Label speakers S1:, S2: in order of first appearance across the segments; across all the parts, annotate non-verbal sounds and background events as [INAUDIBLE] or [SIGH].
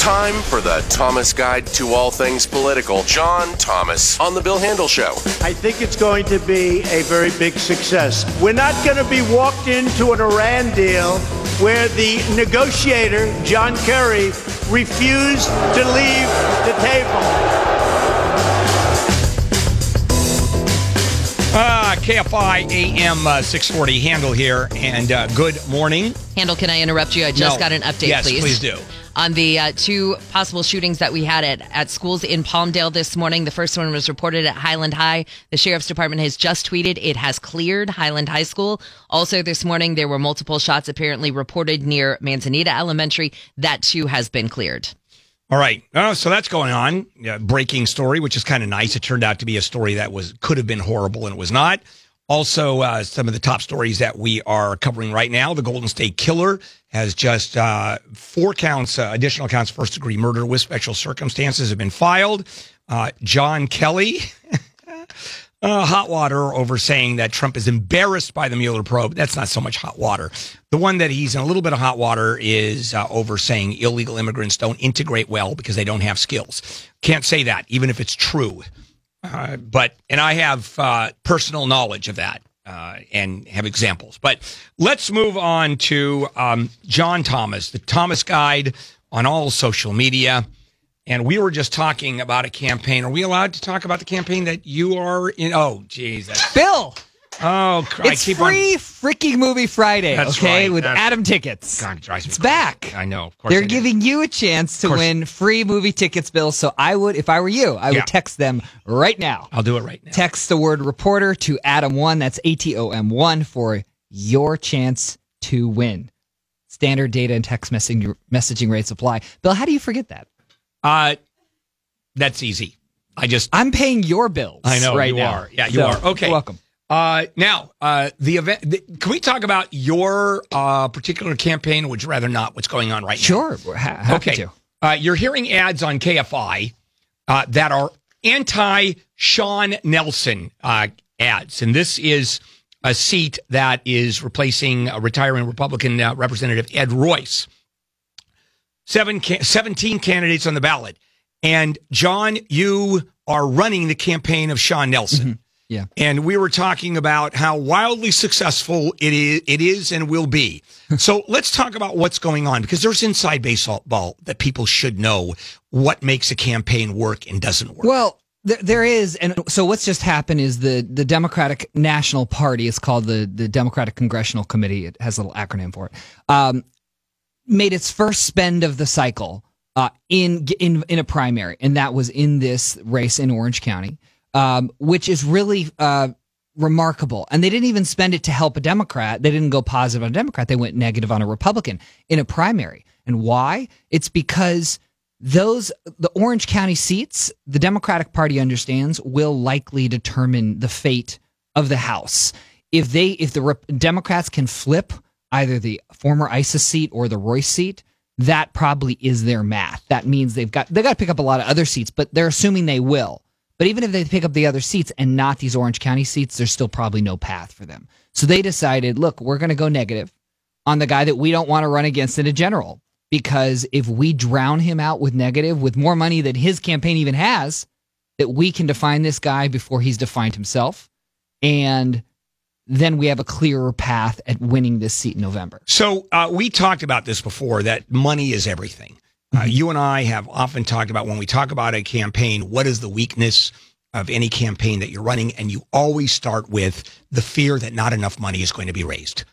S1: Time for the Thomas Guide to All Things Political. John Thomas on The Bill Handel Show.
S2: I think it's going to be a very big success. We're not going to be walked into an Iran deal where the negotiator, John Kerry, refused to leave the table.
S3: Uh, KFI AM uh, 640 Handel here, and uh, good morning.
S4: Handel, can I interrupt you? I just
S3: No.
S4: got an update,
S3: Yes,
S4: please.
S3: please do.
S4: On the uh, two possible shootings that we had at, at schools in Palmdale this morning. The first one was reported at Highland High. The sheriff's department has just tweeted it has cleared Highland High School. Also, this morning, there were multiple shots apparently reported near Manzanita Elementary. That too has been cleared.
S3: All right. Oh, so that's going on. Breaking story, which is kind of nice. It turned out to be a story that was could have been horrible, and it was not. Also, uh, some of the top stories that we are covering right now: the Golden State Killer has just uh, four counts, uh, additional counts, first degree murder with special circumstances have been filed. Uh, John Kelly. [LAUGHS] Uh, hot water over saying that Trump is embarrassed by the Mueller probe. That's not so much hot water. The one that he's in a little bit of hot water is uh, over saying illegal immigrants don't integrate well because they don't have skills. Can't say that, even if it's true. Uh, but, and I have uh, personal knowledge of that uh, and have examples. But let's move on to um, John Thomas, the Thomas Guide on all social media. And we were just talking about a campaign. Are we allowed to talk about the campaign that you are in? Oh, Jesus.
S5: Bill,
S3: Oh, cr-
S5: it's free freaking movie Friday,
S3: That's
S5: okay,
S3: right.
S5: with
S3: That's-
S5: Atom tickets.
S3: God, it drives me
S5: It's
S3: crazy.
S5: back.
S3: I know. Of course
S5: They're
S3: do.
S5: giving you a chance to win free movie tickets, Bill. So I would, if I were you, I
S3: Yeah.
S5: would text them right now.
S3: I'll do it right now.
S5: Text the word reporter to Atom1, that's A T O M 1, for your chance to win. Standard data and text messaging, messaging rates apply. Bill, how do you forget that?
S3: Uh, that's easy. I just,
S5: I'm paying your bills.
S3: I know,
S5: right
S3: you
S5: now.
S3: are. Yeah, you
S5: So,
S3: are. Okay.
S5: You're welcome.
S3: uh, now, uh, the event, the, can we talk about your uh, particular campaign? Would you rather not? What's going on right now?
S5: Sure. Ha-
S3: Okay.
S5: to.
S3: Uh, you're hearing ads on KFI uh, that are anti Sean Nelson uh, ads. And this is a seat that is replacing a retiring Republican uh, Representative Ed Royce. Seven ca- 17 candidates on the ballot. And John, you are running the campaign of Sean Nelson.
S5: Yeah.
S3: And we were talking about how wildly successful it is, it is and will be. [LAUGHS] so let's talk about what's going on because there's inside baseball that people should know what makes a campaign work and doesn't work.
S5: Well, there, there is, and so what's just happened is the the Democratic National Party is called the the Democratic Congressional Committee. It has a little acronym for it. Um, made its first spend of the cycle uh, in in in a primary, and that was in this race in Orange County, um, which is really uh, remarkable. And they didn't even spend it to help a Democrat. They didn't go positive on a Democrat. They went negative on a Republican in a primary. And why? It's because those the Orange County seats, the Democratic Party understands will likely determine the fate of the House. If they if the Rep- Democrats can flip either the former Issa seat or the Royce seat, that probably is their math. That means they've got they got to pick up a lot of other seats, but they're assuming they will. But even if they pick up the other seats and not these Orange County seats, there's still probably no path for them. So they decided, look, we're going to go negative on the guy that we don't want to run against in a general because if we drown him out with negative with more money than his campaign even has, that we can define this guy before he's defined himself, and then we have a clearer path at winning this seat in November.
S3: So uh, we talked about this before that money is everything. Uh, you and I have often talked about when we talk about a campaign, what is the weakness of any campaign that you're running? And you always start with the fear that not enough money is going to be raised.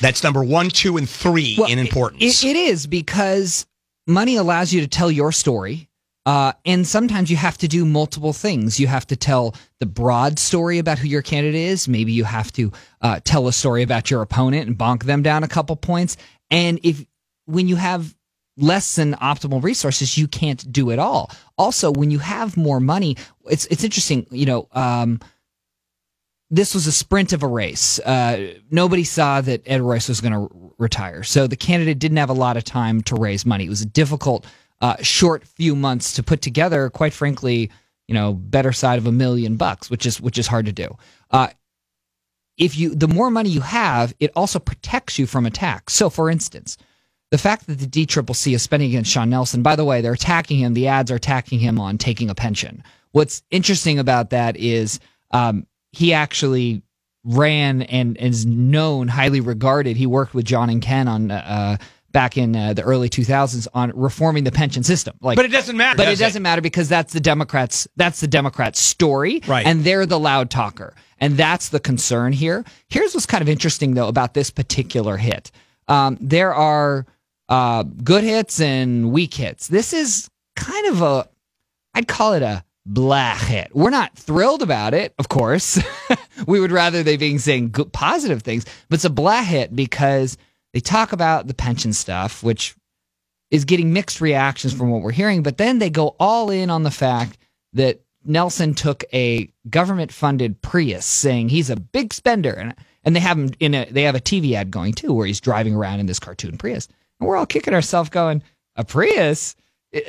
S3: That's number one, two, and three
S5: Well,
S3: in importance.
S5: It, it is because money allows you to tell your story. Uh, and sometimes you have to do multiple things. You have to tell the broad story about who your candidate is. Maybe you have to uh, tell a story about your opponent and bonk them down a couple points. And if when you have less than optimal resources, you can't do it all. Also, when you have more money, it's it's interesting. You know, um, this was a sprint of a race. Uh, nobody saw that Ed Royce was going to retire, so the candidate didn't have a lot of time to raise money. It was a difficult, uh, short few months to put together. Quite frankly, you know, better side of a million bucks, which is which is hard to do. Uh, if you the more money you have, it also protects you from attacks. So, for instance, the fact that the DCCC is spending against Sean Nelson, by the way, they're attacking him. The ads are attacking him on taking a pension. What's interesting about that is um, he actually ran and, and is known, highly regarded. He worked with John and Ken on uh, back in uh, the early 2000s on reforming the pension system. Like,
S3: But it doesn't matter.
S5: but
S3: does
S5: it doesn't matter because that's the Democrats. That's the Democrats' story,
S3: Right.
S5: And they're the loud talker, and that's the concern here. Here's what's kind of interesting though about this particular hit. Um, there are uh, good hits and weak hits. This is kind of a, I'd call it a blah hit. We're not thrilled about it, of course. [LAUGHS] we would rather they being saying good, positive things, but it's a blah hit because they talk about the pension stuff, which is getting mixed reactions from what we're hearing, but then they go all in on the fact that Nelson took a government funded Prius saying he's a big spender and and they have him in a they have a TV ad going too where he's driving around in this cartoon Prius. And we're all kicking ourselves going, a Prius? Uh,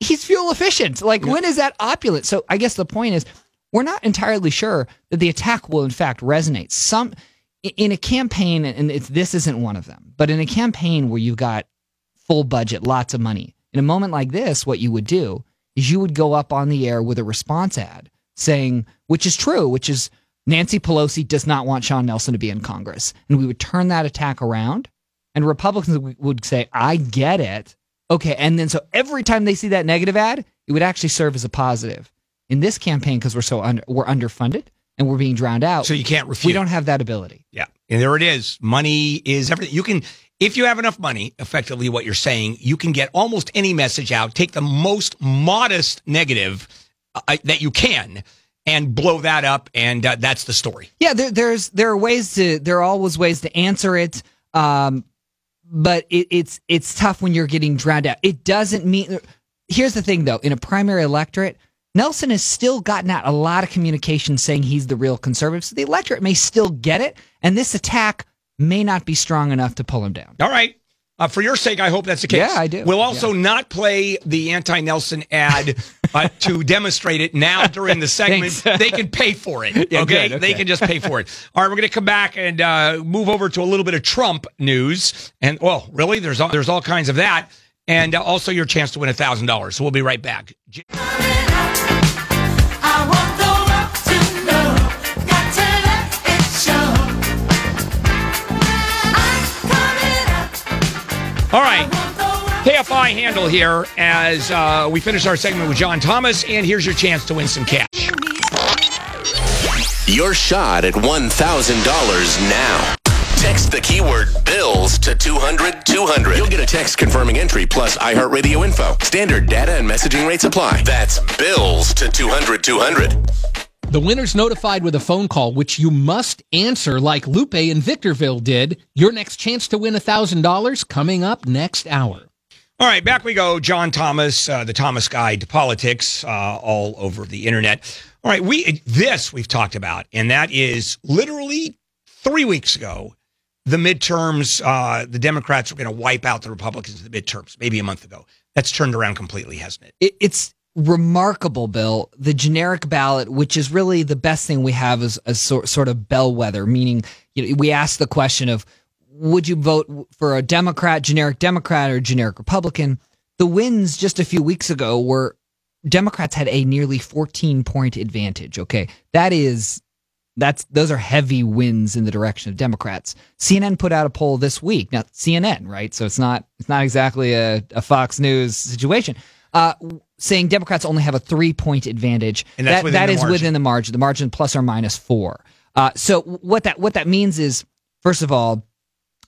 S5: He's fuel efficient. Like when is that opulent? So I guess the point is we're not entirely sure that the attack will in fact resonate. Some in a campaign and this isn't one of them, but in a campaign where you've got full budget, lots of money. In a moment like this, what you would do is you would go up on the air with a response ad saying, which is true, which is Nancy Pelosi does not want Sean Nelson to be in Congress. And we would turn that attack around, and Republicans would say, I get it. Okay. And then so every time they see that negative ad, it would actually serve as a positive. In this campaign, because we're so under, we're underfunded and we're being drowned out,
S3: So you can't refute.
S5: we don't have that ability.
S3: Yeah. And there it is. Money is everything. You can, if you have enough money, effectively what you're saying, you can get almost any message out, take the most modest negative uh, that you can and blow that up. And uh, that's the story.
S5: Yeah, there, there's there are ways to there are always ways to answer it, um, but it, it's it's tough when you're getting drowned out. It doesn't mean. Here's the thing, though: in a primary electorate, Nelson has still gotten out a lot of communication saying he's the real conservative. So the electorate may still get it, and this attack may not be strong enough to pull him down.
S3: All right. Uh, for your sake, I hope that's the case.
S5: Yeah, I do.
S3: We'll also not play the anti Nelson ad [LAUGHS] uh, to demonstrate it now during the segment. [LAUGHS] They can pay for it.
S5: Yeah,
S3: okay?
S5: good, okay.
S3: They can just pay for it. All right, we're going to come back and uh, move over to a little bit of Trump news. And, well, really? There's all, there's all kinds of that. And uh, also your chance to win $1,000. So we'll be right back. J-
S6: I want the world to know, got to let it show. I'm coming up.
S3: All right.
S6: I want the world
S3: KFI Handel here as uh, we finish our segment with John Thomas. And here's your chance to win some cash.
S1: Your shot at $1,000 now. Text the keyword bills to 200 200. You'll get a text confirming entry plus iHeartRadio info. Standard data and messaging rates apply. That's bills to 200 200.
S7: The winner's notified with a phone call, which you must answer like Lupe in Victorville did. Your next chance to win $1,000 coming up next hour.
S3: All right, back we go. John Thomas, uh, the Thomas Guide to Politics, uh, all over the internet. All right, we this we've talked about, and that is literally three weeks ago. The midterms, uh, the Democrats were going to wipe out the Republicans in the midterms. Maybe a month ago. That's turned around completely, hasn't it?
S5: it, it's remarkable, Bill. The generic ballot, which is really the best thing we have, is a sort sort of bellwether. Meaning, you know, we ask the question of, would you vote for a Democrat, generic Democrat, or generic Republican? The wins just a few weeks ago were Democrats had a nearly 14 point advantage. Okay, that is that's those are heavy wins in the direction of Democrats. CNN put out a poll this week. Now CNN, right? So it's not it's not exactly a, a Fox News situation. Uh, saying Democrats only have a three point advantage.
S3: And that's
S5: that
S3: within
S5: that is within the margin. The margin plus or minus four. Uh, so what that what that means is, first of all,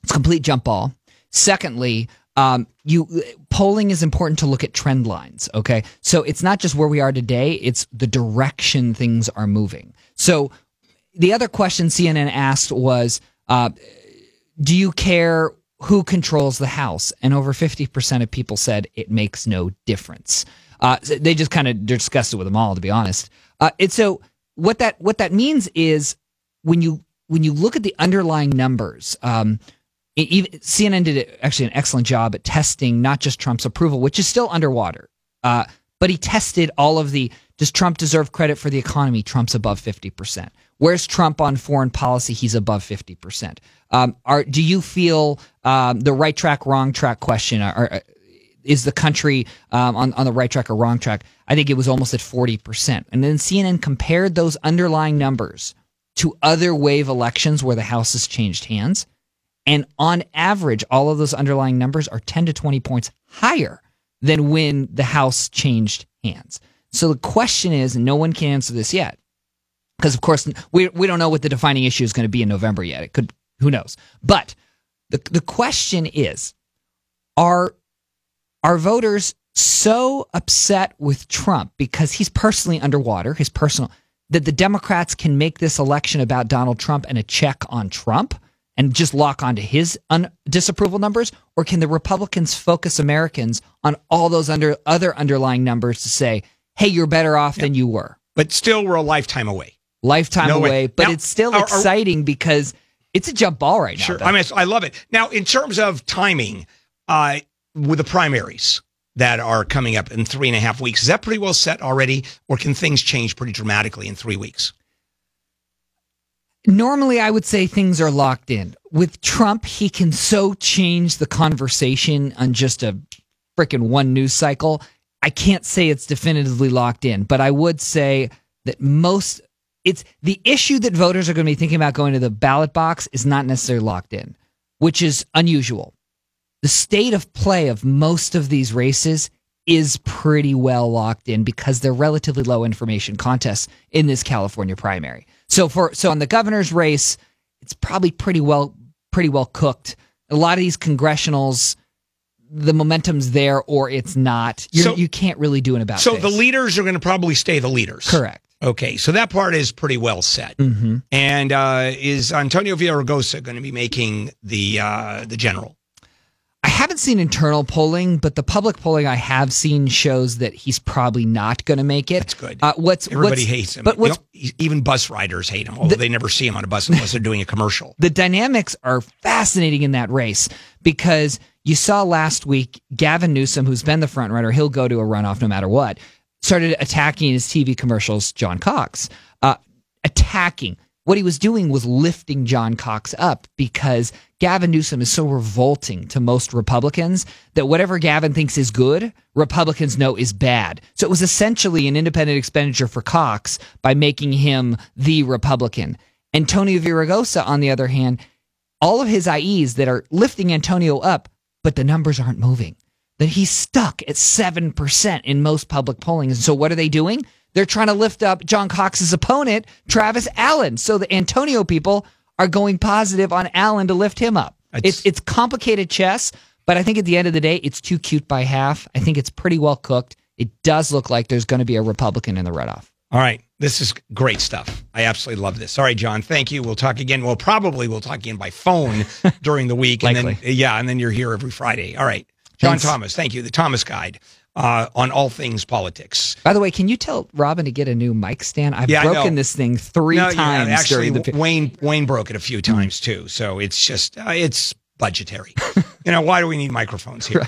S5: it's a complete jump ball. Secondly, um, you polling is important to look at trend lines. Okay, so it's not just where we are today; it's the direction things are moving. So the other question CNN asked was, uh, "Do you care who controls the House?" And over fifty percent of people said it makes no difference. Uh, they just kind of discussed it with them all, to be honest. Uh, and so what that what that means is when you when you look at the underlying numbers, um, even, CNN did actually an excellent job at testing not just Trump's approval, which is still underwater, uh, but he tested all of the. Does Trump deserve credit for the economy? Trump's above fifty percent. Where's Trump on foreign policy? He's above 50%. Um, are, do you feel um, the right track, wrong track question? Are, is the country um, on, on the right track or wrong track? I think it was almost at 40%. And then CNN compared those underlying numbers to other wave elections where the House has changed hands. And on average, all of those underlying numbers are 10 to 20 points higher than when the House changed hands. So the question is, no one can answer this yet, because of course we we don't know what the defining issue is going to be in November yet. It could who knows. But the the question is, are are voters so upset with Trump because he's personally underwater, his personal that the Democrats can make this election about Donald Trump and a check on Trump and just lock onto his un- disapproval numbers or can the Republicans focus Americans on all those under other underlying numbers to say, "Hey, you're better off than you were."
S3: But still, we're a lifetime away.
S5: Lifetime
S3: No way.
S5: away, but
S3: Now,
S5: it's still
S3: are- are-
S5: exciting because it's a jump ball right now.
S3: Sure.
S5: though.
S3: I mean, I love it. Now, in terms of timing, uh, with the primaries that are coming up in three and a half weeks, is that pretty well set already, or can things change pretty dramatically in three weeks?
S5: Normally, I would say things are locked in. With Trump, he can so change the conversation on just a freaking one news cycle. I can't say it's definitively locked in, but I would say that most it's the issue that voters are going to be thinking about going to the ballot box is not necessarily locked in, which is unusual. The state of play of most of these races is pretty well locked in because they're relatively low information contests in this California primary. So for so on the governor's race, it's probably pretty well pretty well cooked. A lot of these congressionals, the momentum's there or it's not. You're,
S3: So-
S5: you can't really do an about.
S3: So
S5: face.
S3: the leaders are going to probably stay the leaders.
S5: correct.
S3: Okay, so that part is pretty well set.
S5: Mm-hmm.
S3: And uh, is Antonio Villaraigosa going to be making the uh, the general?
S5: I haven't seen internal polling, but the public polling I have seen shows that he's probably not going to make it.
S3: That's good.
S5: Uh, what's
S3: Everybody
S5: what's-
S3: hates him.
S5: But
S3: You know, even bus riders hate him, although they never see him on a bus unless they're doing a commercial.
S5: the dynamics are fascinating in that race because you saw last week Gavin Newsom, who's been the front runner, he'll go to a runoff no matter what, started attacking his TV commercials, John Cox. Uh, attacking. What he was doing was lifting John Cox up because Gavin Newsom is so revolting to most Republicans that whatever Gavin thinks is good, Republicans know is bad. So it was essentially an independent expenditure for Cox by making him the Republican. Antonio Villaraigosa, on the other hand, all of his IEs that are lifting Antonio up, but the numbers aren't moving. That he's stuck at 7% in most public polling. And so what are they doing? They're trying to lift up John Cox's opponent, Travis Allen. So the Antonio people are going positive on Allen to lift him up. It's it's complicated chess, but I think at the end of the day, it's too cute by half. I think it's pretty well cooked. It does look like there's going to be a Republican in the runoff.
S3: All right. This is great stuff. I absolutely love this. All right, John. Thank you. We'll talk again. Well, probably we'll talk again by phone [LAUGHS] during the week. and then, yeah, and then you're here every Friday. All right. John
S5: Thanks.
S3: Thomas, thank you. The Thomas Guide uh, on all things politics.
S5: By the way, can you tell Robin to get a new mic stand? I've
S3: Yeah,
S5: broken this thing three
S3: No, yeah,
S5: times
S3: actually,
S5: the.
S3: Wayne Wayne broke it a few times too. So it's just uh, it's budgetary. [LAUGHS] you know, why do we need microphones here?